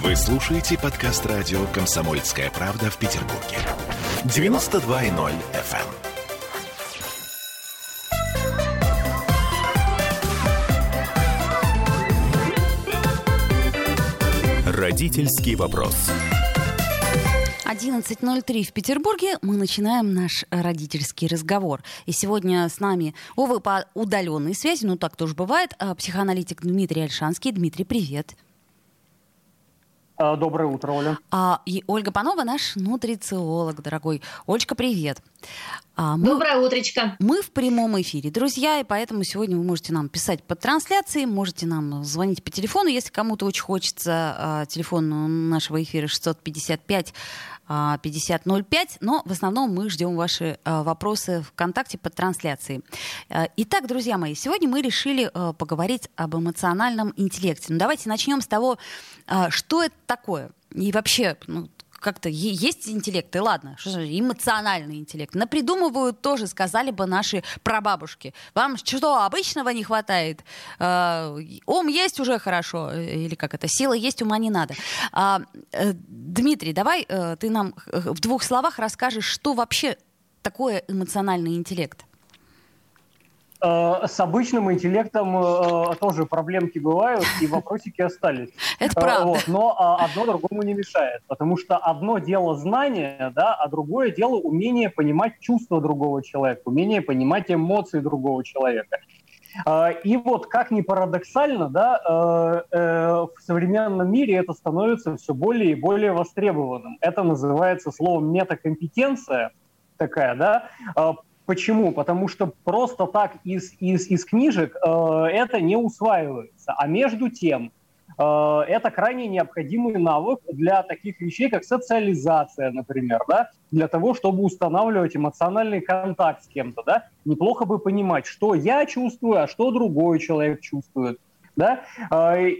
Вы слушаете подкаст радио «Комсомольская правда» в Петербурге. 92.0 FM. Родительский вопрос. 11.03 в Петербурге мы начинаем наш родительский разговор. И сегодня с нами, увы, по удаленной связи, ну так тоже бывает, а, психоаналитик Дмитрий Альшанский. Дмитрий, привет. А, доброе утро, Оля. А, и Ольга Панова, наш нутрициолог, дорогой. Олечка, привет. А, мы, Доброе утречко. Мы в прямом эфире, друзья, и поэтому сегодня вы можете нам писать под трансляцией, можете нам звонить по телефону, если кому-то очень хочется. А, телефон нашего эфира 655 5005, но в основном мы ждем ваши а, вопросы ВКонтакте под трансляцией. А, итак, друзья мои, сегодня мы решили а, поговорить об эмоциональном интеллекте. Ну, давайте начнем с того, что это такое. И вообще, ну, как-то есть интеллект, и ладно, что же, эмоциональный интеллект. Напридумывают тоже, сказали бы наши прабабушки. Вам что, обычного не хватает? Э, ум есть уже хорошо, или как это, сила есть, ума не надо. А, э, Дмитрий, давай э, ты нам в двух словах расскажешь, что вообще такое эмоциональный интеллект. Э, с обычным интеллектом э, тоже проблемки бывают, и вопросики остались. Это правда. Вот, но а, одно другому не мешает, потому что одно дело знание, да, а другое дело умение понимать чувства другого человека, умение понимать эмоции другого человека. Э, и вот, как ни парадоксально, да, в современном мире это становится все более и более востребованным. Это называется словом метакомпетенция такая, да, Почему? Потому что просто так из, из, из книжек э, это не усваивается. А между тем, э, это крайне необходимый навык для таких вещей, как социализация, например, да? для того, чтобы устанавливать эмоциональный контакт с кем-то. Да? Неплохо бы понимать, что я чувствую, а что другой человек чувствует да, э,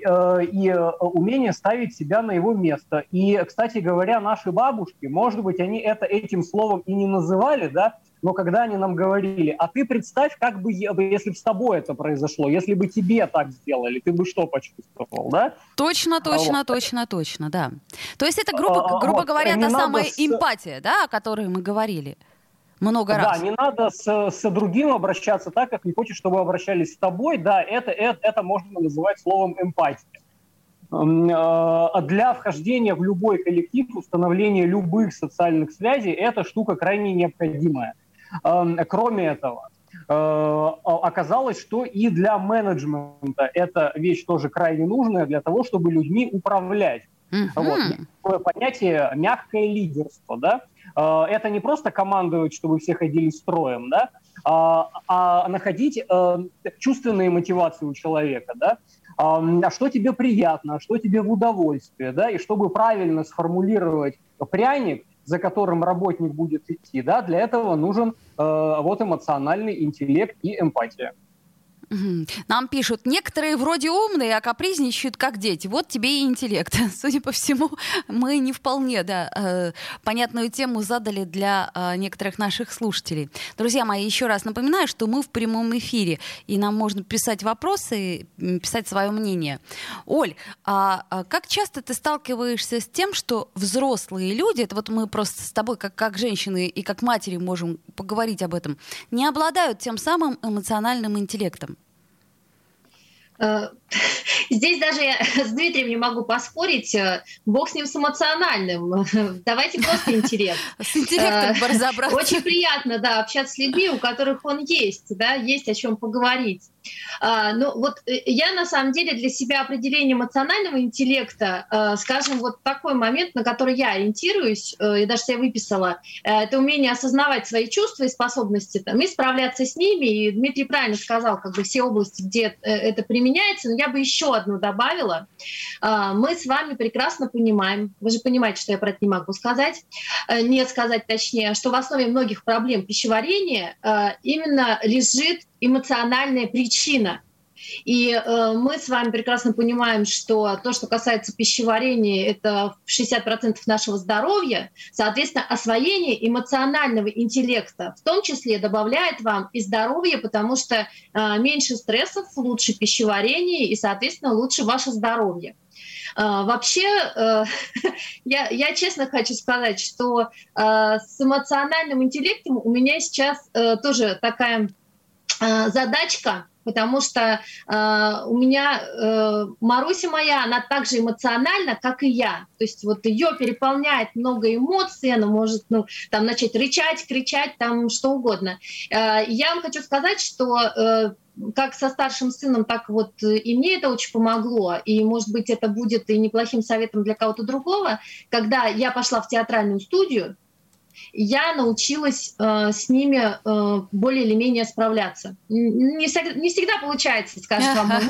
и э, умение ставить себя на его место. И, кстати говоря, наши бабушки, может быть, они это этим словом и не называли, да, но когда они нам говорили, а ты представь, как бы, если бы с тобой это произошло, если бы тебе так сделали, ты бы что почувствовал, да? Точно, точно, вот. точно, точно, да. То есть это, грубо, а, грубо вот, говоря, та самая с... эмпатия, да, о которой мы говорили много раз. Да, не надо с, с другим обращаться так, как не хочешь, чтобы обращались с тобой. Да, это, это, это можно называть словом эмпатия. А для вхождения в любой коллектив, установления любых социальных связей, эта штука крайне необходимая. Кроме этого, э, оказалось, что и для менеджмента эта вещь тоже крайне нужная для того, чтобы людьми управлять. Mm-hmm. Вот. Такое понятие мягкое лидерство, да? Э, это не просто командовать, чтобы все ходили строем, да? а, а находить э, чувственные мотивации у человека, да? а что тебе приятно, а что тебе в удовольствие, да, и чтобы правильно сформулировать пряник, за которым работник будет идти, да, для этого нужен э, вот эмоциональный интеллект и эмпатия. Нам пишут, некоторые вроде умные, а капризничают как дети. Вот тебе и интеллект. Судя по всему, мы не вполне да, э, понятную тему задали для э, некоторых наших слушателей. Друзья мои, еще раз напоминаю, что мы в прямом эфире, и нам можно писать вопросы, писать свое мнение. Оль, а, а как часто ты сталкиваешься с тем, что взрослые люди, это вот мы просто с тобой как, как женщины и как матери можем поговорить об этом, не обладают тем самым эмоциональным интеллектом? Э, здесь даже я с Дмитрием не могу поспорить. Э, бог с ним с эмоциональным. Давайте просто интеллект. С интеллектом э, разобраться. Очень приятно, да, общаться с людьми, у которых он есть, да, есть о чем поговорить. А, ну вот я на самом деле для себя определение эмоционального интеллекта, скажем, вот такой момент, на который я ориентируюсь, я даже себе выписала, это умение осознавать свои чувства и способности, там, и справляться с ними. И Дмитрий правильно сказал, как бы все области, где это применяется, применяется, но я бы еще одну добавила. А, мы с вами прекрасно понимаем, вы же понимаете, что я про это не могу сказать, э, не сказать точнее, что в основе многих проблем пищеварения э, именно лежит эмоциональная причина – и э, мы с вами прекрасно понимаем, что то, что касается пищеварения, это 60% нашего здоровья. Соответственно, освоение эмоционального интеллекта в том числе добавляет вам и здоровье, потому что э, меньше стрессов, лучше пищеварение и, соответственно, лучше ваше здоровье. Вообще, я, я честно хочу сказать, что с эмоциональным интеллектом у меня сейчас тоже такая задачка потому что э, у меня э, Маруся моя, она так же эмоциональна, как и я. То есть вот ее переполняет много эмоций, она может ну, там начать рычать, кричать, там что угодно. Э, я вам хочу сказать, что э, как со старшим сыном, так вот и мне это очень помогло. И, может быть, это будет и неплохим советом для кого-то другого. Когда я пошла в театральную студию, я научилась э, с ними э, более или менее справляться. Не, не всегда получается, скажем вам,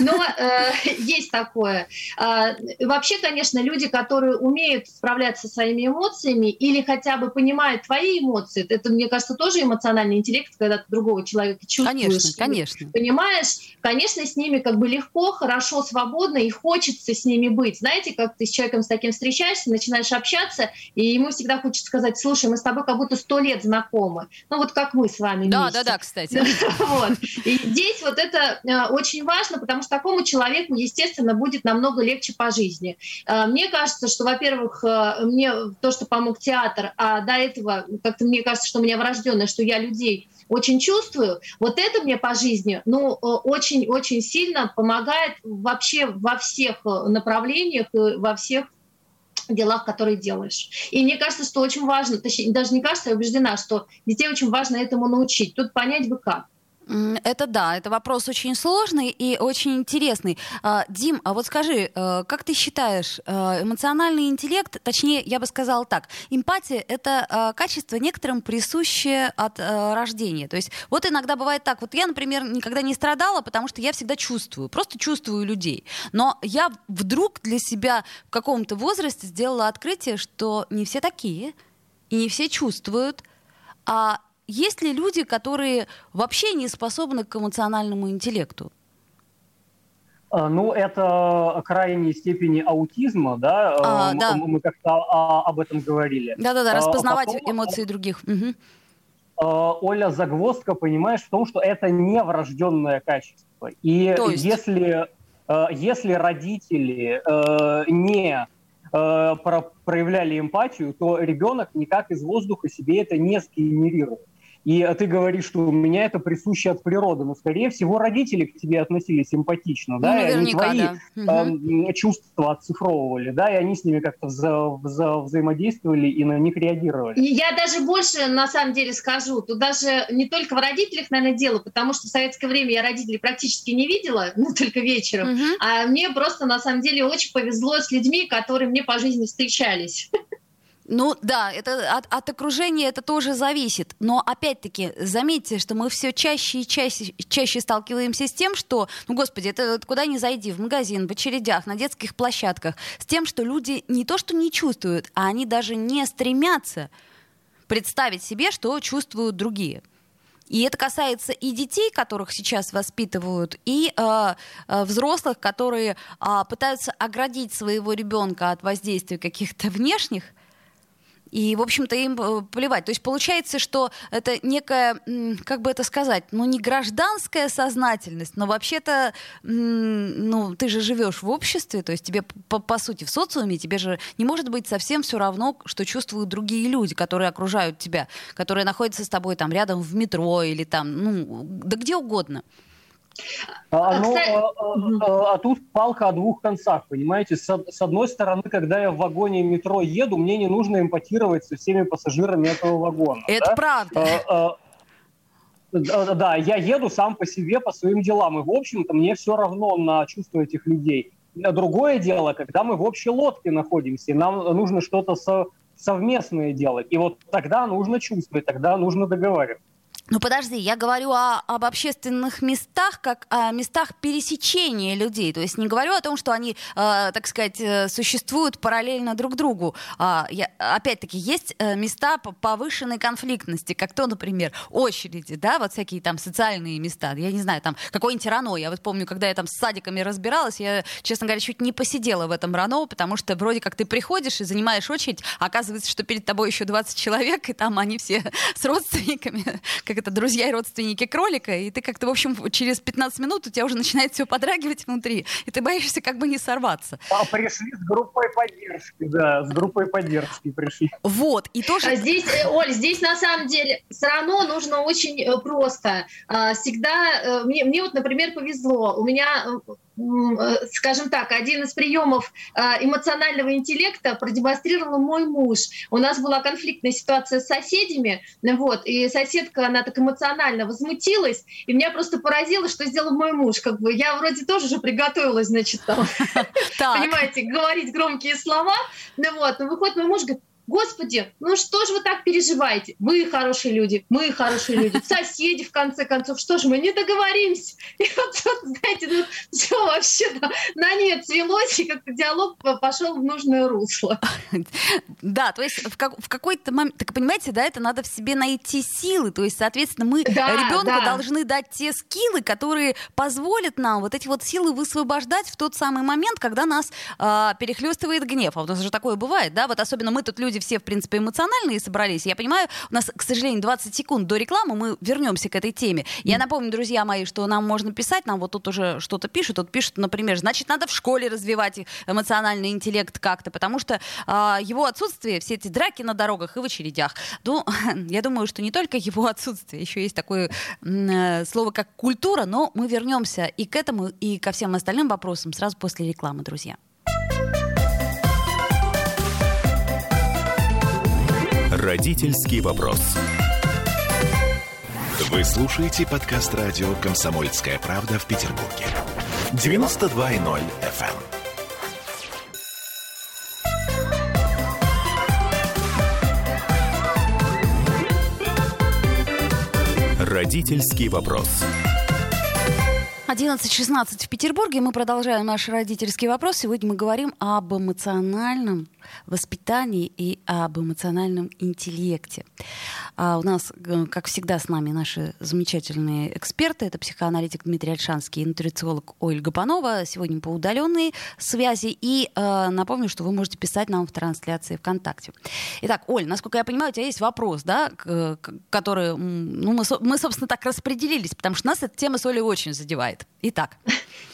но э, есть такое. Э, вообще, конечно, люди, которые умеют справляться со своими эмоциями или хотя бы понимают твои эмоции, это, мне кажется, тоже эмоциональный интеллект, когда ты другого человека чувствуешь. Конечно, конечно. Понимаешь, конечно, с ними как бы легко, хорошо, свободно, и хочется с ними быть. Знаете, как ты с человеком с таким встречаешься, начинаешь общаться, и ему всегда хочется сказать, слушай, мы с тобой как будто сто лет знакомы. Ну вот как мы с вами Да, да, да, кстати. вот. И здесь вот это э, очень важно, потому что такому человеку, естественно, будет намного легче по жизни. Э, мне кажется, что, во-первых, э, мне то, что помог театр, а до этого как-то мне кажется, что у меня врожденное, что я людей очень чувствую, вот это мне по жизни, ну, очень-очень сильно помогает вообще во всех направлениях, во всех делах, которые делаешь. И мне кажется, что очень важно, точнее, даже не кажется, я убеждена, что детей очень важно этому научить. Тут понять бы как. Это да, это вопрос очень сложный и очень интересный. А, Дим, а вот скажи, э, как ты считаешь, э, эмоциональный интеллект, точнее, я бы сказала так, эмпатия — это э, качество некоторым присущее от рождения. То есть вот иногда бывает так, вот я, например, никогда не страдала, потому что я всегда чувствую, просто чувствую людей. Но я вдруг для себя в каком-то возрасте сделала открытие, что не все такие, и не все чувствуют, а есть ли люди, которые вообще не способны к эмоциональному интеллекту? А, ну, это крайней степени аутизма, да? А, мы, да. мы как-то а, об этом говорили. Да-да-да, а, распознавать потом, эмоции других. Угу. Оля, загвоздка, понимаешь, в том, что это не врожденное качество. И есть? если, если родители не проявляли эмпатию, то ребенок никак из воздуха себе это не сгенерирует. И ты говоришь, что у меня это присуще от природы. Но, скорее всего, родители к тебе относились симпатично, ну, да, и они твои да. э, чувства оцифровывали, да, и они с ними как-то вза- вза- взаимодействовали и на них реагировали. Я даже больше, на самом деле, скажу. Тут даже не только в родителях, наверное, дело, потому что в советское время я родителей практически не видела, ну, только вечером. Угу. А мне просто, на самом деле, очень повезло с людьми, которые мне по жизни встречались. Ну да, это от, от окружения это тоже зависит. Но опять-таки, заметьте, что мы все чаще и чаще, чаще сталкиваемся с тем, что, ну господи, это куда ни зайди, в магазин, в очередях, на детских площадках, с тем, что люди не то что не чувствуют, а они даже не стремятся представить себе, что чувствуют другие. И это касается и детей, которых сейчас воспитывают, и э, э, взрослых, которые э, пытаются оградить своего ребенка от воздействия каких-то внешних и, в общем-то, им э, плевать. То есть получается, что это некая, как бы это сказать, ну не гражданская сознательность, но вообще-то, ну ты же живешь в обществе, то есть тебе по, по сути в социуме тебе же не может быть совсем все равно, что чувствуют другие люди, которые окружают тебя, которые находятся с тобой там рядом в метро или там, ну да где угодно. А, а, ну, а, а, а тут палка о двух концах, понимаете? С, с одной стороны, когда я в вагоне метро еду, мне не нужно эмпатировать со всеми пассажирами этого вагона. Это да? правда. А, а, да, я еду сам по себе, по своим делам, и, в общем-то, мне все равно на чувства этих людей. Другое дело, когда мы в общей лодке находимся, и нам нужно что-то со, совместное делать, и вот тогда нужно чувствовать, тогда нужно договариваться. Ну подожди, я говорю о, об общественных местах, как о местах пересечения людей. То есть не говорю о том, что они, э, так сказать, э, существуют параллельно друг другу. А, я, опять-таки, есть э, места повышенной конфликтности, как то, например, очереди, да, вот всякие там социальные места. Я не знаю, там какой-нибудь Рано. Я вот помню, когда я там с садиками разбиралась, я, честно говоря, чуть не посидела в этом Рано, потому что вроде как ты приходишь и занимаешь очередь, оказывается, что перед тобой еще 20 человек, и там они все с родственниками, как это, друзья и родственники кролика, и ты как-то, в общем, через 15 минут у тебя уже начинает все подрагивать внутри, и ты боишься как бы не сорваться. А пришли с группой поддержки, да, с группой поддержки пришли. Вот, и тоже... А здесь, э, Оль, здесь на самом деле все равно нужно очень э, просто. А, всегда, э, мне, мне вот, например, повезло, у меня скажем так, один из приемов э, эмоционального интеллекта продемонстрировал мой муж. У нас была конфликтная ситуация с соседями, вот, и соседка, она так эмоционально возмутилась, и меня просто поразило, что сделал мой муж. Как бы я вроде тоже уже приготовилась, значит, там, понимаете, говорить громкие слова, ну вот, но выходит мой муж, говорит, Господи, ну что же вы так переживаете? Вы хорошие люди, мы хорошие люди, соседи, в конце концов, что же мы не договоримся? И вот, вот знаете, ну, все вообще на нет свелось, и как-то диалог пошел в нужное русло. Да, то есть в, как, в какой-то момент, так понимаете, да, это надо в себе найти силы, то есть, соответственно, мы да, ребенку да. должны дать те скиллы, которые позволят нам вот эти вот силы высвобождать в тот самый момент, когда нас э, перехлестывает гнев. А у нас же такое бывает, да, вот особенно мы тут люди люди все, в принципе, эмоциональные собрались. Я понимаю, у нас, к сожалению, 20 секунд до рекламы, мы вернемся к этой теме. Я напомню, друзья мои, что нам можно писать, нам вот тут уже что-то пишут, тут пишут, например, значит, надо в школе развивать эмоциональный интеллект как-то, потому что э, его отсутствие, все эти драки на дорогах и в очередях, ну, я думаю, что не только его отсутствие, еще есть такое э, слово, как культура, но мы вернемся и к этому, и ко всем остальным вопросам сразу после рекламы, друзья. Родительский вопрос. Вы слушаете подкаст радио «Комсомольская правда» в Петербурге. 92.0 FM. эм. Родительский вопрос. 11.16 в Петербурге. Мы продолжаем наш родительский вопрос. Сегодня мы говорим об эмоциональном воспитании и об эмоциональном интеллекте. А у нас, как всегда, с нами наши замечательные эксперты. Это психоаналитик Дмитрий Альшанский и нутрициолог Ольга Панова. Сегодня по удаленной связи. И э, напомню, что вы можете писать нам в трансляции ВКонтакте. Итак, Оль, насколько я понимаю, у тебя есть вопрос, да, который ну, мы, мы, собственно, так распределились, потому что нас эта тема с Олей очень задевает. Итак.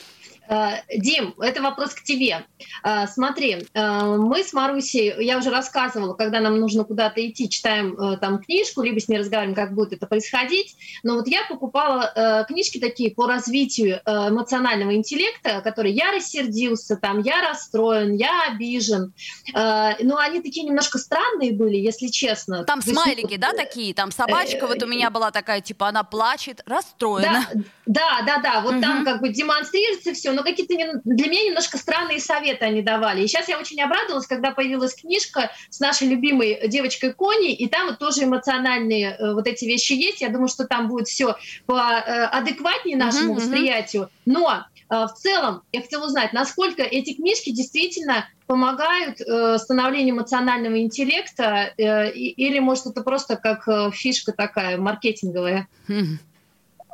Э, Дим, это вопрос к тебе. Э, смотри, э, мы с Марусей, я уже рассказывала, когда нам нужно куда-то идти, читаем там книжку, либо с ней разговариваем, как будет это происходить. Но вот я покупала книжки такие по развитию эмоционального интеллекта, которые я рассердился, там, я расстроен, я обижен. Но они такие немножко странные были, если честно. Там То смайлики, есть, да, такие? Там собачка вот у меня была такая, типа, она плачет, расстроена. Да, да, да, да. вот угу. там как бы демонстрируется все, но какие-то для меня немножко странные советы они давали. И сейчас я очень обрадовалась, когда появилась книжка с нашей любимой девочкой Кони, и там тоже эмоциональные э, вот эти вещи есть. Я думаю, что там будет все по э, адекватнее нашему uh-huh, восприятию. Но э, в целом я хотела узнать, насколько эти книжки действительно помогают э, становлению эмоционального интеллекта, э, или может это просто как фишка такая маркетинговая?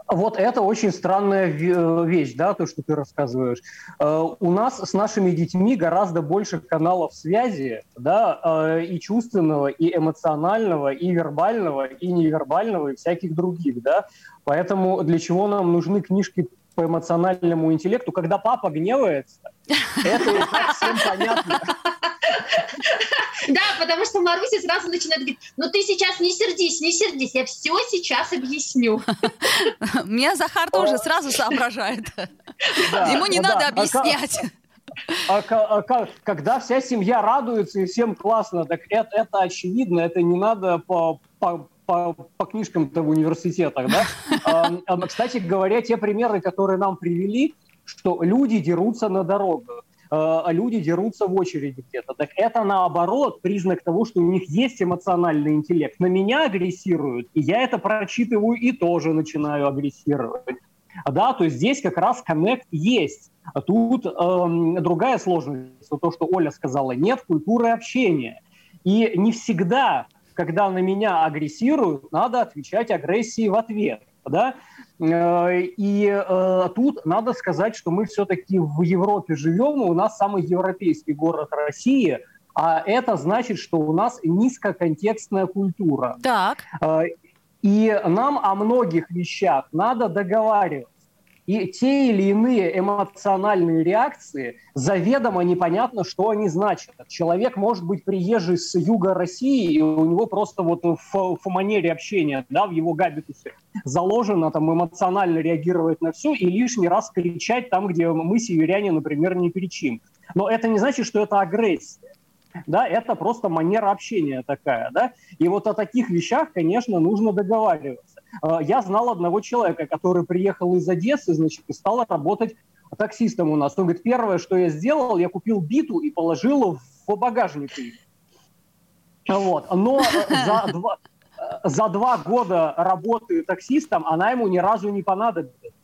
Вот это очень странная э, вещь, да, то, что ты рассказываешь. Э, у нас с нашими детьми гораздо больше каналов связи, да, э, и чувственного, и эмоционального, и вербального, и невербального, и всяких других, да. Поэтому для чего нам нужны книжки по эмоциональному интеллекту, когда папа гневается, это и так всем понятно. Да, потому что Маруся сразу начинает говорить, ну ты сейчас не сердись, не сердись, я все сейчас объясню. Меня Захар тоже сразу соображает. Ему не надо а объяснять. А, а, когда вся семья радуется и всем классно, так это, это очевидно, это не надо по, по, по, по книжкам-то в университетах, да? А, кстати говоря, те примеры, которые нам привели, что люди дерутся на дорогах. Э, а люди дерутся в очереди где-то. Так это наоборот признак того, что у них есть эмоциональный интеллект. На меня агрессируют, и я это прочитываю и тоже начинаю агрессировать. Да, то есть здесь как раз коннект есть. А тут эм, другая сложность, то, что Оля сказала, нет культуры общения. И не всегда, когда на меня агрессируют, надо отвечать агрессией в ответ. Да? Э, и э, тут надо сказать, что мы все-таки в Европе живем, у нас самый европейский город России, а это значит, что у нас низкоконтекстная культура. Так. Э, И нам о многих вещах надо договариваться. И те или иные эмоциональные реакции заведомо непонятно, что они значат. Человек может быть приезжий с юга России, и у него просто вот в, в манере общения, да, в его габитусе заложено там эмоционально реагировать на все и лишний раз кричать там, где мы, северяне, например, не кричим. Но это не значит, что это агрессия да, это просто манера общения такая, да, и вот о таких вещах, конечно, нужно договариваться. А, я знал одного человека, который приехал из Одессы, значит, и стал работать таксистом у нас. Он говорит, первое, что я сделал, я купил биту и положил в багажник. Вот. Но за два, за два года работы таксистом она ему ни разу не понадобилась.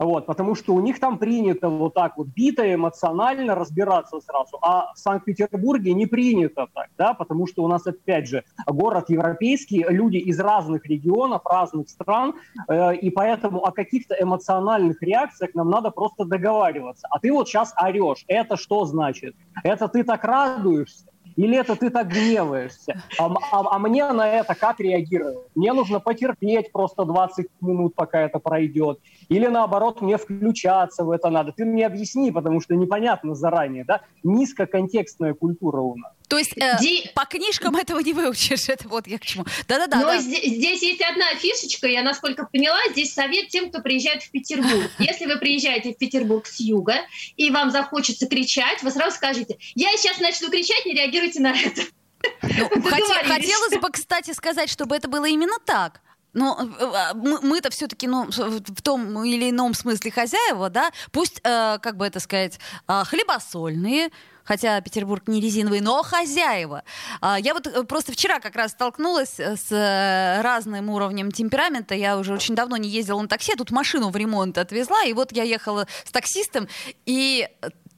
Вот, потому что у них там принято вот так вот бито эмоционально разбираться сразу. А в Санкт-Петербурге не принято так, да, потому что у нас, опять же, город европейский, люди из разных регионов, разных стран, э, и поэтому о каких-то эмоциональных реакциях нам надо просто договариваться. А ты вот сейчас орешь. Это что значит? Это ты так радуешься? Или это ты так гневаешься? А, а, а мне на это как реагировать? Мне нужно потерпеть просто 20 минут, пока это пройдет. Или наоборот, мне включаться в это надо. Ты мне объясни, потому что непонятно заранее, да? Низкоконтекстная культура у нас. То есть э, Ди... по книжкам этого не выучишь, это вот я к чему. Да-да-да. Но да. Здесь, есть одна фишечка, я насколько поняла, здесь совет тем, кто приезжает в Петербург. Если вы приезжаете в Петербург с юга, и вам захочется кричать, вы сразу скажете, я сейчас начну кричать, не реагируйте на это. Ну, хотелось бы, кстати, сказать, чтобы это было именно так. Но э, а, мы-то все-таки ну, в том или ином смысле хозяева, да, пусть, э, как бы это сказать, э, хлебосольные, хотя Петербург не резиновый, но хозяева. А, я вот э, просто вчера как раз столкнулась э, с э, разным уровнем темперамента. Я уже очень давно не ездила на такси, тут машину в ремонт отвезла, и вот я ехала с таксистом, и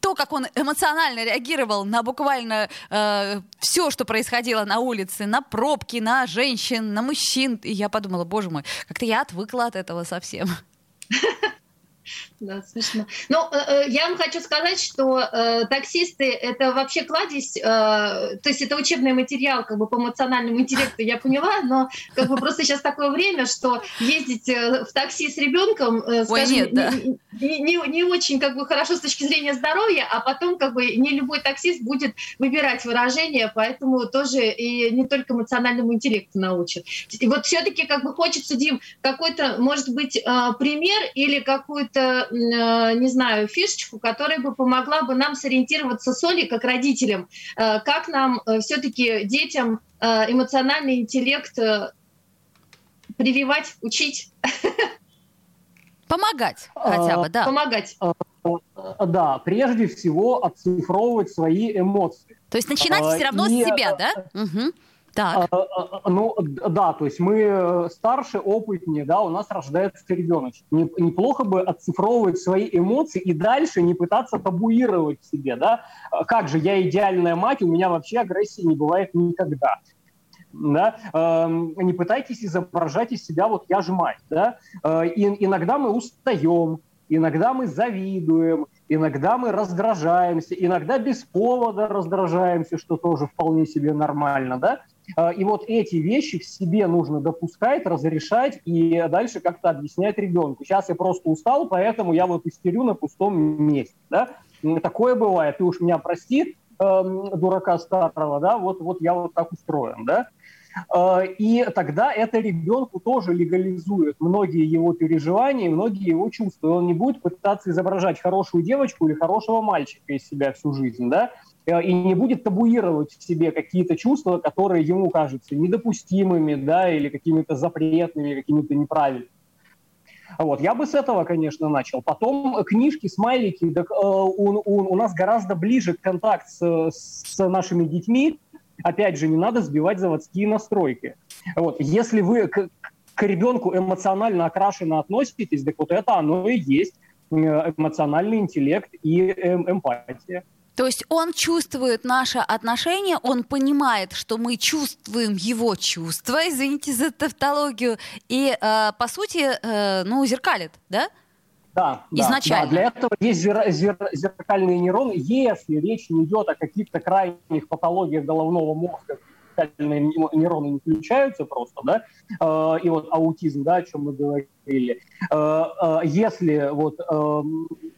то, как он эмоционально реагировал на буквально э, все, что происходило на улице, на пробки, на женщин, на мужчин, и я подумала, боже мой, как-то я отвыкла от этого совсем. Да, смешно. Ну, э, э, я вам хочу сказать, что э, таксисты — это вообще кладезь, э, то есть это учебный материал как бы по эмоциональному интеллекту, я поняла, но как бы просто сейчас такое время, что ездить э, в такси с ребенком, э, скажем, Ой, нет, да. не, не, не очень как бы хорошо с точки зрения здоровья, а потом как бы не любой таксист будет выбирать выражение, поэтому тоже и не только эмоциональному интеллекту научат. И вот все-таки как бы хочется, Дим, какой-то, может быть, э, пример или какую-то не знаю, фишечку, которая бы помогла бы нам сориентироваться с Олей как родителям, э, как нам э, все-таки детям эмоциональный интеллект прививать, учить. Помогать хотя бы, да. Помогать. Да, прежде всего оцифровывать свои эмоции. То есть начинать все равно и... с себя, да? Угу. Так. А, а, а, ну, да, то есть мы э, старше, опытнее, да, у нас рождается ребеночек. Неплохо бы отцифровывать свои эмоции и дальше не пытаться табуировать себе, да. Как же, я идеальная мать, у меня вообще агрессии не бывает никогда. Да? Э, не пытайтесь изображать из себя, вот я же мать. Да? Э, и, иногда мы устаем, иногда мы завидуем, иногда мы раздражаемся, иногда без повода раздражаемся, что тоже вполне себе нормально, да? А, и вот эти вещи в себе нужно допускать, разрешать и дальше как-то объяснять ребенку. Сейчас я просто устал, поэтому я вот истерю на пустом месте. Да? Такое бывает. Ты уж меня прости, эм, дурака старого, да, вот, вот я вот так устроен, да. А, и тогда это ребенку тоже легализует многие его переживания, многие его чувства. И он не будет пытаться изображать хорошую девочку или хорошего мальчика из себя всю жизнь, да, и не будет табуировать в себе какие-то чувства, которые ему кажутся недопустимыми, да, или какими-то запретными, какими-то неправильными. Вот, я бы с этого, конечно, начал. Потом книжки, смайлики. Так, э, у, у, у нас гораздо ближе контакт с, с нашими детьми. Опять же, не надо сбивать заводские настройки. Вот, если вы к, к ребенку эмоционально окрашенно относитесь, так вот это оно и есть э, эмоциональный интеллект и эм, эмпатия. То есть он чувствует наше отношение, он понимает, что мы чувствуем его чувства, извините за тавтологию, и, э, по сути, э, ну, зеркалит, да? Да, изначально. Да, для этого есть зер, зер, зеркальные нейроны. Если речь не идет о каких-то крайних патологиях головного мозга, вертикальные нейроны не включаются просто, да, э, и вот аутизм, да, о чем мы говорили. Э, э, если вот э,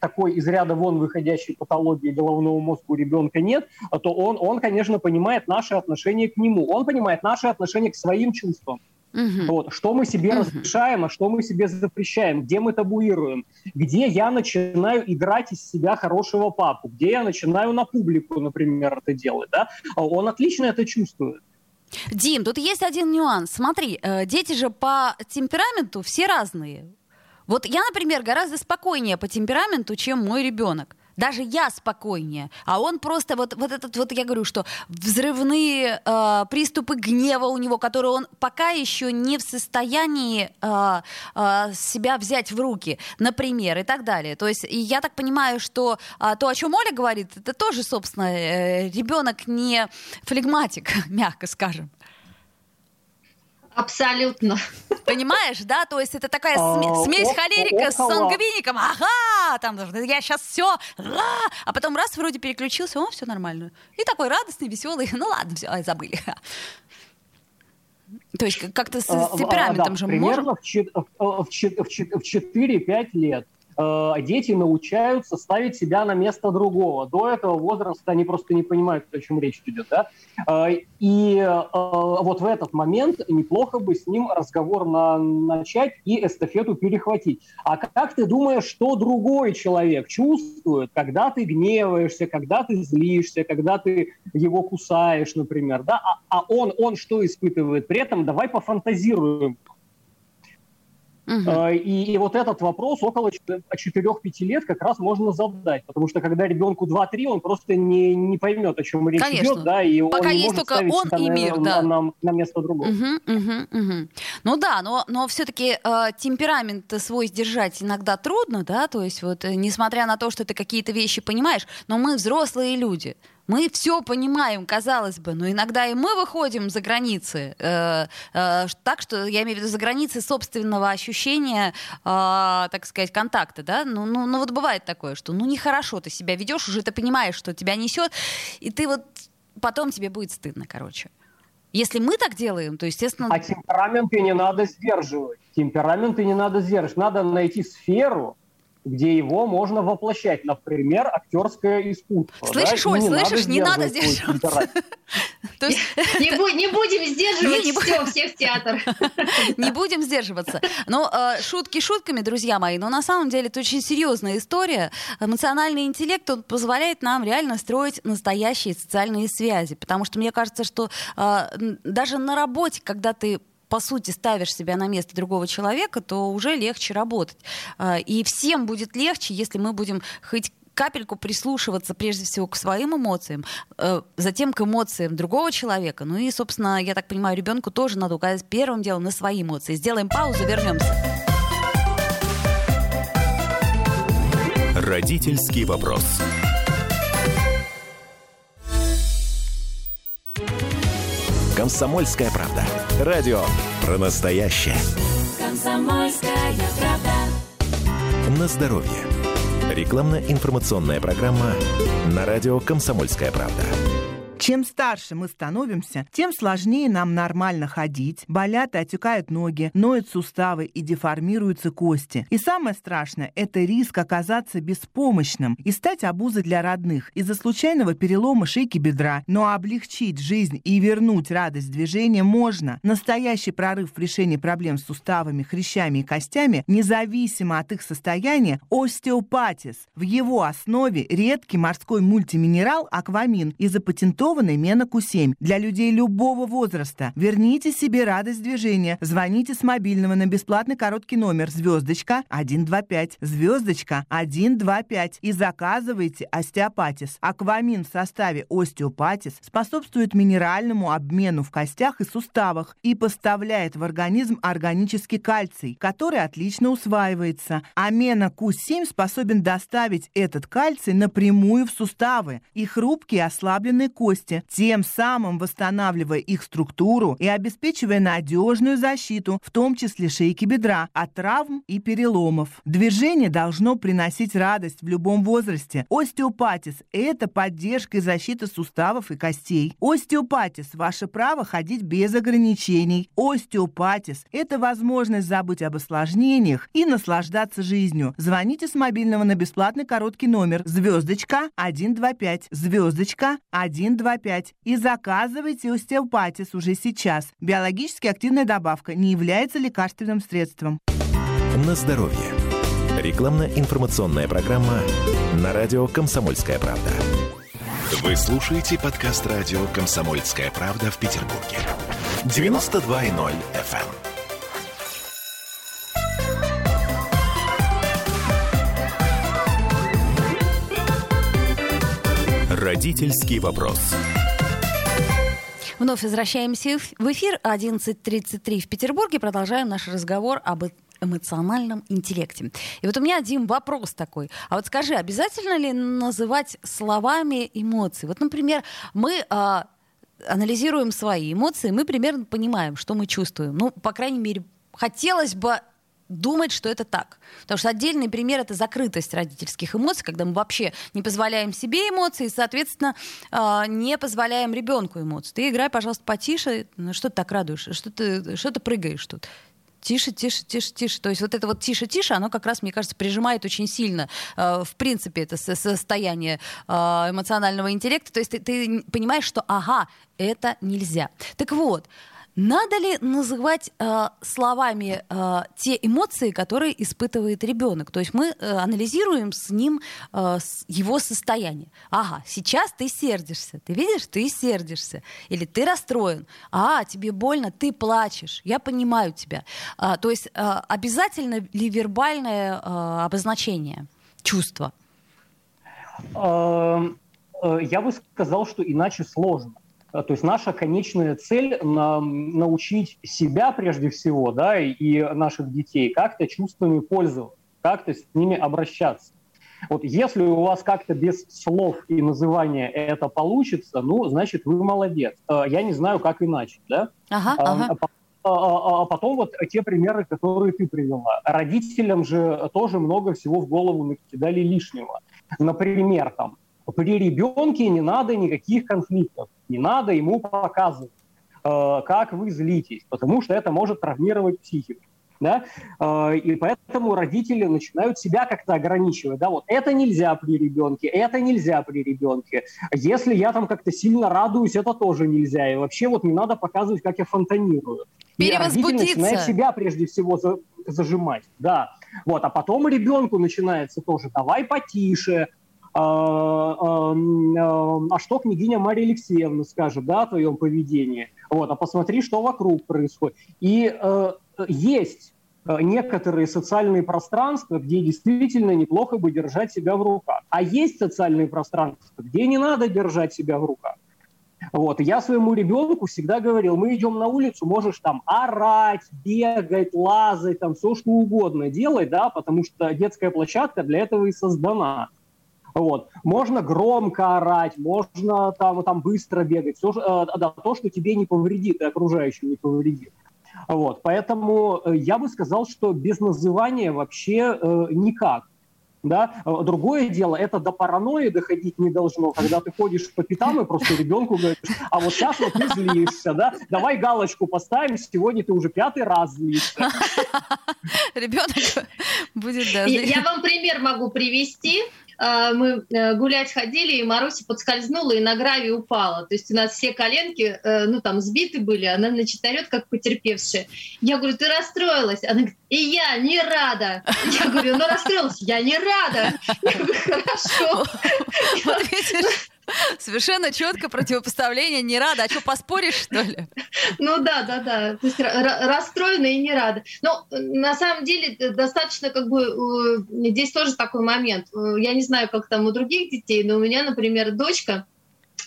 такой из ряда вон выходящей патологии головного мозга у ребенка нет, то он, он, конечно, понимает наше отношение к нему, он понимает наше отношение к своим чувствам. Угу. Вот, что мы себе угу. разрешаем, а что мы себе запрещаем, где мы табуируем, где я начинаю играть из себя хорошего папу, где я начинаю на публику, например, это делать. Да? Он отлично это чувствует. Дим, тут есть один нюанс. Смотри, э, дети же по темпераменту все разные. Вот я, например, гораздо спокойнее по темпераменту, чем мой ребенок. Даже я спокойнее. А он просто вот, вот этот вот, я говорю, что взрывные э, приступы гнева у него, которые он пока еще не в состоянии э, э, себя взять в руки, например, и так далее. То есть я так понимаю, что э, то, о чем Оля говорит, это тоже, собственно, э, ребенок не флегматик, мягко скажем. Абсолютно. Понимаешь, да? То есть это такая сме- смесь холерика с сангвиником. Ага, там я сейчас все, а потом раз вроде переключился, о, все нормально. И такой радостный, веселый. Ну ладно, все, забыли. То есть как-то с, с а, темпераментом а, да, же примерно можно? в 4-5 лет Э, дети научаются ставить себя на место другого. До этого возраста они просто не понимают, о чем речь идет. Да? Э, и э, вот в этот момент неплохо бы с ним разговор на, начать и эстафету перехватить. А как ты думаешь, что другой человек чувствует, когда ты гневаешься, когда ты злишься, когда ты его кусаешь, например, да? А, а он, он что испытывает при этом? Давай пофантазируем Угу. И, и вот этот вопрос около 4-5 лет как раз можно задать, потому что когда ребенку 2-3, он просто не, не поймет, о чем речь Конечно. идет, да, и Пока он есть может только он и мир, на, да. На, на, на место другого. Угу, угу, угу. Ну да, но, но все-таки э, темперамент свой сдержать иногда трудно, да, то есть вот э, несмотря на то, что ты какие-то вещи понимаешь, но мы взрослые люди, мы все понимаем, казалось бы, но иногда и мы выходим за границы. Э, э, так что я имею в виду за границы собственного ощущения, э, так сказать, контакта, да. Ну, ну, ну вот бывает такое, что ну нехорошо ты себя ведешь, уже ты понимаешь, что тебя несет, и ты вот потом тебе будет стыдно, короче. Если мы так делаем, то, естественно... А темпераменты не надо сдерживать. Темпераменты не надо сдерживать. Надо найти сферу, где его можно воплощать, например, актерское искусство. Слышишь, да? Оль, не слышишь, надо не надо сдерживаться. Не будем сдерживать все, всех в театр. Не будем сдерживаться. Но э, шутки шутками, друзья мои, но на самом деле это очень серьезная история. Эмоциональный интеллект, он позволяет нам реально строить настоящие социальные связи. Потому что мне кажется, что э, даже на работе, когда ты по сути, ставишь себя на место другого человека, то уже легче работать. А, и всем будет легче, если мы будем хоть капельку прислушиваться прежде всего к своим эмоциям, э, затем к эмоциям другого человека. Ну и, собственно, я так понимаю, ребенку тоже надо указать первым делом на свои эмоции. Сделаем паузу, вернемся. Родительский вопрос. Комсомольская правда. Радио про настоящее. Комсомольская правда. На здоровье. Рекламно-информационная программа на радио «Комсомольская правда». Чем старше мы становимся, тем сложнее нам нормально ходить, болят и отекают ноги, ноют суставы и деформируются кости. И самое страшное – это риск оказаться беспомощным и стать обузой для родных из-за случайного перелома шейки бедра. Но облегчить жизнь и вернуть радость движения можно. Настоящий прорыв в решении проблем с суставами, хрящами и костями, независимо от их состояния, остеопатис. В его основе редкий морской мультиминерал аквамин и запатентованный Рекомендованный Мена Q7 для людей любого возраста. Верните себе радость движения. Звоните с мобильного на бесплатный короткий номер звездочка 125 звездочка 125 и заказывайте остеопатис. Аквамин в составе остеопатис способствует минеральному обмену в костях и суставах и поставляет в организм органический кальций, который отлично усваивается. А Мена Q7 способен доставить этот кальций напрямую в суставы и хрупкие ослабленные кости кости, тем самым восстанавливая их структуру и обеспечивая надежную защиту, в том числе шейки бедра, от травм и переломов. Движение должно приносить радость в любом возрасте. Остеопатис – это поддержка и защита суставов и костей. Остеопатис – ваше право ходить без ограничений. Остеопатис – это возможность забыть об осложнениях и наслаждаться жизнью. Звоните с мобильного на бесплатный короткий номер звездочка 125 звездочка 125 и заказывайте остеопатис уже сейчас. Биологически активная добавка не является лекарственным средством. На здоровье. Рекламно-информационная программа на радио «Комсомольская правда». Вы слушаете подкаст радио «Комсомольская правда» в Петербурге. 92.0 FM. Родительский вопрос. Вновь возвращаемся в эфир 11.33 в Петербурге. Продолжаем наш разговор об эмоциональном интеллекте. И вот у меня один вопрос такой. А вот скажи, обязательно ли называть словами эмоции? Вот, например, мы а, анализируем свои эмоции, мы примерно понимаем, что мы чувствуем. Ну, по крайней мере, хотелось бы думать, что это так. Потому что отдельный пример — это закрытость родительских эмоций, когда мы вообще не позволяем себе эмоции, и, соответственно, а, не позволяем ребенку эмоции. Ты играй, пожалуйста, потише. Ну, что ты так радуешь? Что ты, что ты прыгаешь тут? тише, тише, тише, тише. То есть вот это вот тише-тише, оно как раз, мне кажется, прижимает очень сильно, э, в принципе, это состояние э, эмоционального интеллекта. То есть ты, ты понимаешь, что ага, это нельзя. Так вот, надо ли называть э, словами э, те эмоции, которые испытывает ребенок? То есть мы э, анализируем с ним э, с его состояние. Ага, сейчас ты сердишься. Ты видишь, ты сердишься. Или ты расстроен. А, тебе больно, ты плачешь. Я понимаю тебя. А, то есть э, обязательно ли вербальное э, обозначение чувства? Эм, э, я бы сказал, что иначе сложно. А, то есть наша конечная цель на, научить себя прежде всего, да, и наших детей как-то чувствами пользоваться, как-то с ними обращаться. Вот если у вас как-то без слов и называния это получится, ну, значит, вы молодец. А, я не знаю, как иначе, да? Ага, ага. А, а потом вот те примеры, которые ты привела. Родителям же тоже много всего в голову накидали лишнего. Например, там, при ребенке не надо никаких конфликтов, не надо ему показывать, э, как вы злитесь, потому что это может травмировать психику. Да? Э, и поэтому родители начинают себя как-то ограничивать. Да? Вот это нельзя при ребенке, это нельзя при ребенке. Если я там как-то сильно радуюсь, это тоже нельзя. И вообще вот не надо показывать, как я фонтанирую. И родитель начинает себя прежде всего за, зажимать. Да. Вот. А потом ребенку начинается тоже, давай потише, а, а, а, а что княгиня Мария Алексеевна скажет да, о твоем поведении. Вот, а посмотри, что вокруг происходит. И э, есть э, некоторые социальные пространства, где действительно неплохо бы держать себя в руках. А есть социальные пространства, где не надо держать себя в руках. Вот. Я своему ребенку всегда говорил, мы идем на улицу, можешь там орать, бегать, лазать, там все что угодно делать, да, потому что детская площадка для этого и создана. Вот. Можно громко орать, можно там, там быстро бегать, все, э, да, то, что тебе не повредит и окружающим не повредит. Вот. Поэтому э, я бы сказал, что без называния вообще э, никак. Да? Другое дело, это до паранойи доходить не должно, когда ты ходишь по пятам и просто ребенку говоришь, а вот сейчас вот ты злишься, да? Давай галочку поставим, сегодня ты уже пятый раз злишься. Ребенок будет, да. Я вам пример могу привести. А, мы э, гулять ходили, и Маруся подскользнула и на гравий упала. То есть у нас все коленки, э, ну, там, сбиты были, она, значит, орет, как потерпевшая. Я говорю, ты расстроилась? Она говорит, и я не рада. Я говорю, ну, расстроилась, я не рада. Я говорю, хорошо. Вот видишь, Совершенно четко противопоставление не рада. А что, поспоришь, что ли? Ну да, да, да. То есть расстроена и не рада. Но на самом деле достаточно как бы... Здесь тоже такой момент. Я не знаю, как там у других детей, но у меня, например, дочка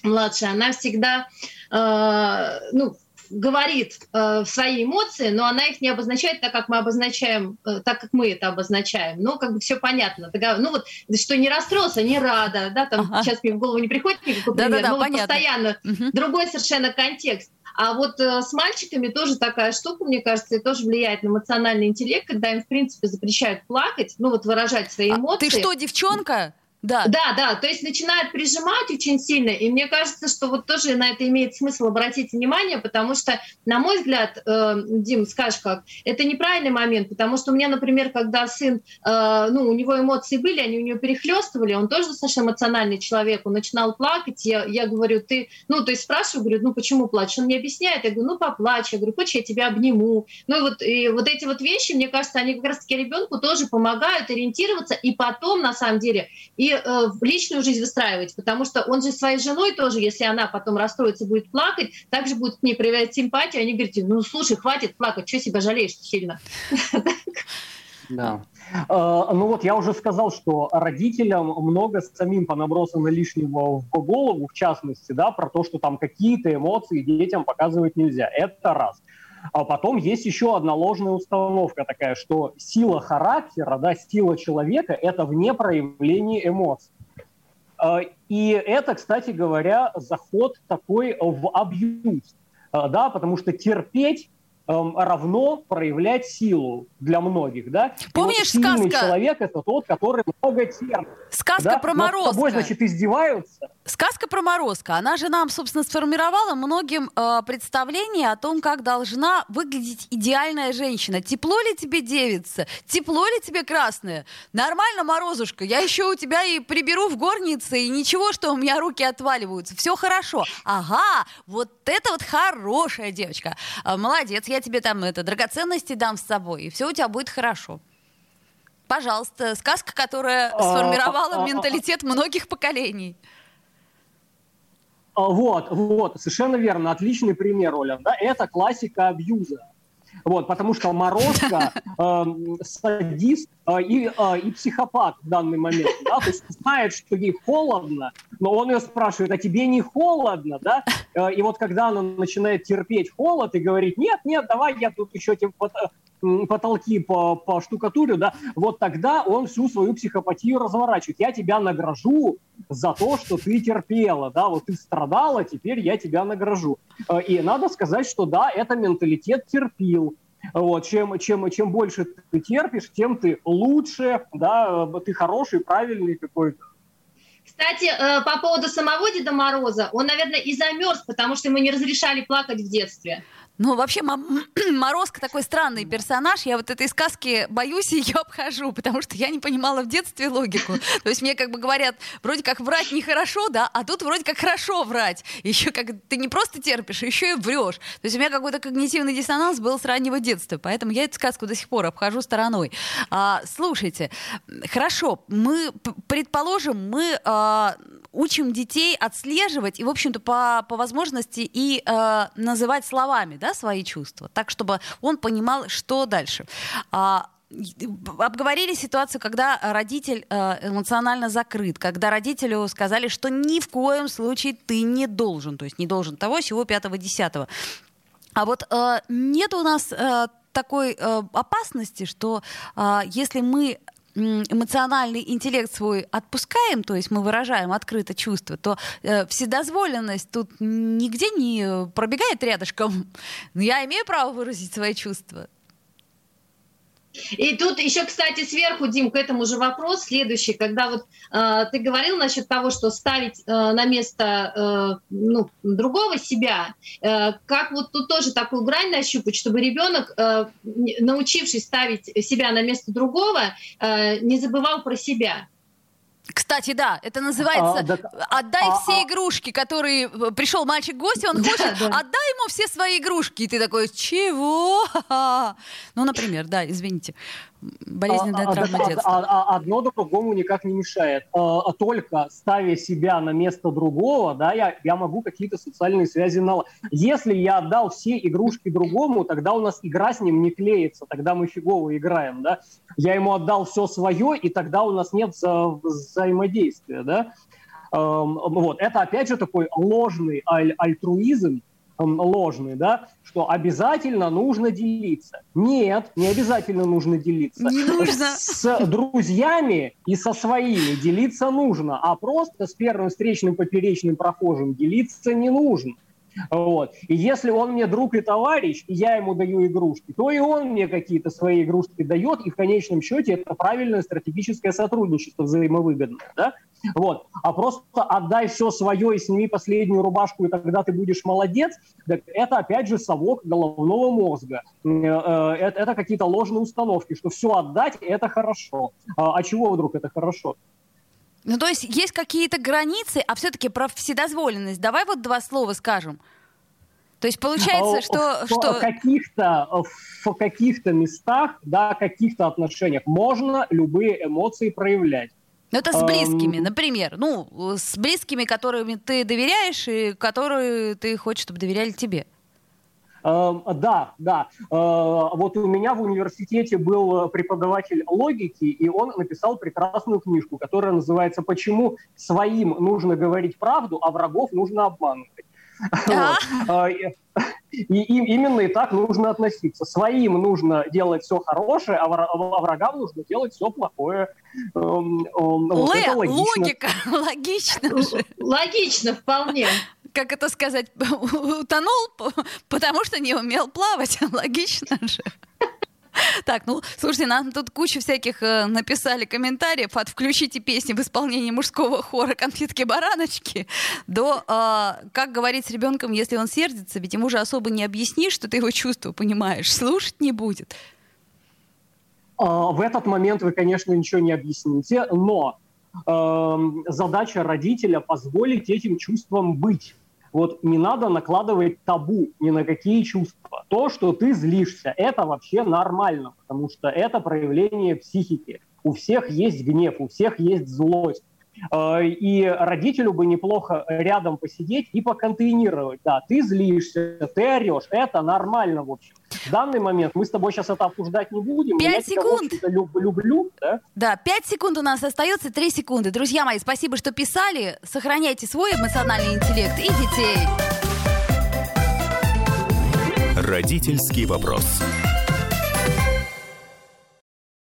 младшая, она всегда, э, ну, говорит э, свои эмоции, но она их не обозначает так, как мы обозначаем, э, так как мы это обозначаем. Ну, как бы все понятно. Ну вот, что не расстроился, не рада, да, там ага. сейчас мне в голову не приходит никакой пример, но вот постоянно угу. другой совершенно контекст. А вот э, с мальчиками тоже такая штука, мне кажется, и тоже влияет на эмоциональный интеллект, когда им, в принципе, запрещают плакать, ну вот выражать свои эмоции. А ты что, девчонка? Да. да, да, то есть начинает прижимать очень сильно, и мне кажется, что вот тоже на это имеет смысл обратить внимание, потому что, на мой взгляд, э, Дим, скажешь как, это неправильный момент, потому что у меня, например, когда сын, э, ну, у него эмоции были, они у него перехлестывали, он тоже достаточно эмоциональный человек, он начинал плакать, я, я говорю, ты, ну, то есть спрашиваю, говорю, ну, почему плачешь? Он мне объясняет, я говорю, ну, поплачь, я говорю, хочешь, я тебя обниму. Ну, и вот, и вот эти вот вещи, мне кажется, они как раз-таки ребенку тоже помогают ориентироваться, и потом, на самом деле, и э, личную жизнь выстраивать, потому что он же своей женой тоже, если она потом расстроится, будет плакать, также будет к ней проявлять симпатию, они говорят, ну слушай, хватит плакать, что себя жалеешь сильно? Да. Uh, ну вот я уже сказал, что родителям много самим понабросано лишнего в голову, в частности, да, про то, что там какие-то эмоции детям показывать нельзя. Это раз. А потом есть еще одна ложная установка такая, что сила характера, да, сила человека – это вне проявления эмоций. А, и это, кстати говоря, заход такой в абьюз, а, да, потому что терпеть равно проявлять силу для многих, да? Помнишь вот сказка? человек – это тот, который много терпит. Сказка да? про Морозко. Над тобой, значит, издеваются. Сказка про Морозко, она же нам, собственно, сформировала многим э, представление о том, как должна выглядеть идеальная женщина. Тепло ли тебе девица? Тепло ли тебе красное? Нормально, Морозушка, я еще у тебя и приберу в горнице, и ничего, что у меня руки отваливаются. Все хорошо. Ага, вот это вот хорошая девочка. Э, молодец, я тебе там это, драгоценности дам с собой, и все у тебя будет хорошо. Пожалуйста, сказка, которая а, сформировала а, а, менталитет многих поколений. Вот, вот, совершенно верно. Отличный пример, Оля. Да? Это классика абьюза. Вот, потому что Морозко э, садист э, и, э, и психопат в данный момент. Да? То есть знает, что ей холодно, но он ее спрашивает, а тебе не холодно? Да? Э, и вот когда она начинает терпеть холод и говорит, нет, нет, давай я тут еще типа, вот, потолки по, по штукатурю, да, вот тогда он всю свою психопатию разворачивает. Я тебя награжу за то, что ты терпела, да, вот ты страдала, теперь я тебя награжу. Э, и надо сказать, что да, это менталитет терпил. Вот, чем, чем, чем больше ты терпишь, тем ты лучше, да, ты хороший, правильный какой-то. Кстати, э, по поводу самого Деда Мороза, он, наверное, и замерз, потому что ему не разрешали плакать в детстве. Ну, вообще, Морозко такой странный персонаж. Я вот этой сказки боюсь и ее обхожу, потому что я не понимала в детстве логику. То есть мне как бы говорят, вроде как врать нехорошо, да, а тут вроде как хорошо врать. Еще как ты не просто терпишь, еще и врешь. То есть у меня какой-то когнитивный диссонанс был с раннего детства, поэтому я эту сказку до сих пор обхожу стороной. А, слушайте, хорошо, мы, предположим, мы а, учим детей отслеживать и, в общем-то, по, по возможности и а, называть словами, да, да, свои чувства, так, чтобы он понимал, что дальше. А, обговорили ситуацию, когда родитель э, эмоционально закрыт, когда родителю сказали, что ни в коем случае ты не должен, то есть не должен того, всего пятого, десятого. А вот э, нет у нас э, такой э, опасности, что э, если мы эмоциональный интеллект свой отпускаем, то есть мы выражаем открыто чувства, то э, вседозволенность тут нигде не пробегает рядышком. Я имею право выразить свои чувства. И тут еще, кстати, сверху, Дим, к этому же вопрос следующий, когда вот э, ты говорил насчет того, что ставить э, на место э, ну, другого себя, э, как вот тут тоже такую грань нащупать, чтобы ребенок, э, научившись ставить себя на место другого, э, не забывал про себя. Кстати, да, это называется а, да, «отдай а, все а, игрушки», которые... Э, пришел мальчик-гость, и он да, хочет, да. отдай ему все свои игрушки. И ты такой, чего? Ну, например, да, извините болезненная а, травма а, детства. А, а, одно другому никак не мешает. А, а только ставя себя на место другого, да, я, я могу какие-то социальные связи на. Если я отдал все игрушки другому, тогда у нас игра с ним не клеится, тогда мы фигово играем, да. Я ему отдал все свое, и тогда у нас нет вза- взаимодействия, да. Эм, вот. Это, опять же, такой ложный аль- альтруизм, ложный, да, что обязательно нужно делиться. Нет, не обязательно нужно делиться. Не нужно. С друзьями и со своими делиться нужно, а просто с первым встречным поперечным прохожим делиться не нужно. Вот. И если он мне друг и товарищ, и я ему даю игрушки, то и он мне какие-то свои игрушки дает, и в конечном счете это правильное стратегическое сотрудничество взаимовыгодное. Да? Вот. А просто отдай все свое и сними последнюю рубашку, и тогда ты будешь молодец, так это опять же совок головного мозга. Э, э, это, какие-то ложные установки, что все отдать – это хорошо. А, а чего вдруг это хорошо? Ну, то есть есть какие-то границы, а все-таки про вседозволенность. Давай вот два слова скажем. То есть получается, что... В что... каких-то в каких-то местах, да, каких-то отношениях можно любые эмоции проявлять. Ну, это с близкими, например. Ну, с близкими, которыми ты доверяешь и которые ты хочешь, чтобы доверяли тебе. Эм, да, да. Э, вот у меня в университете был преподаватель логики, и он написал прекрасную книжку, которая называется «Почему своим нужно говорить правду, а врагов нужно обманывать». Э, и им именно и так нужно относиться. Своим нужно делать все хорошее, а, а врагам нужно делать все плохое. Эм, эм, вот логика, логично же. Логично вполне как это сказать, утонул, потому что не умел плавать. Логично же. Так, ну, слушайте, нам тут куча всяких э, написали комментариев от «включите песни в исполнении мужского хора «Конфетки-бараночки» до э, «как говорить с ребенком, если он сердится, ведь ему же особо не объяснишь, что ты его чувства понимаешь, слушать не будет». А, в этот момент вы, конечно, ничего не объясните, но э, задача родителя позволить этим чувствам быть. Вот не надо накладывать табу ни на какие чувства. То, что ты злишься, это вообще нормально, потому что это проявление психики. У всех есть гнев, у всех есть злость. Э, и родителю бы неплохо рядом посидеть и поконтейнировать. Да, ты злишься, ты орешь, это нормально, в общем. В данный момент мы с тобой сейчас это обсуждать не будем. Пять секунд. Я люб, люблю, да? Да, пять секунд у нас остается, три секунды. Друзья мои, спасибо, что писали. Сохраняйте свой эмоциональный интеллект и детей. Родительский вопрос.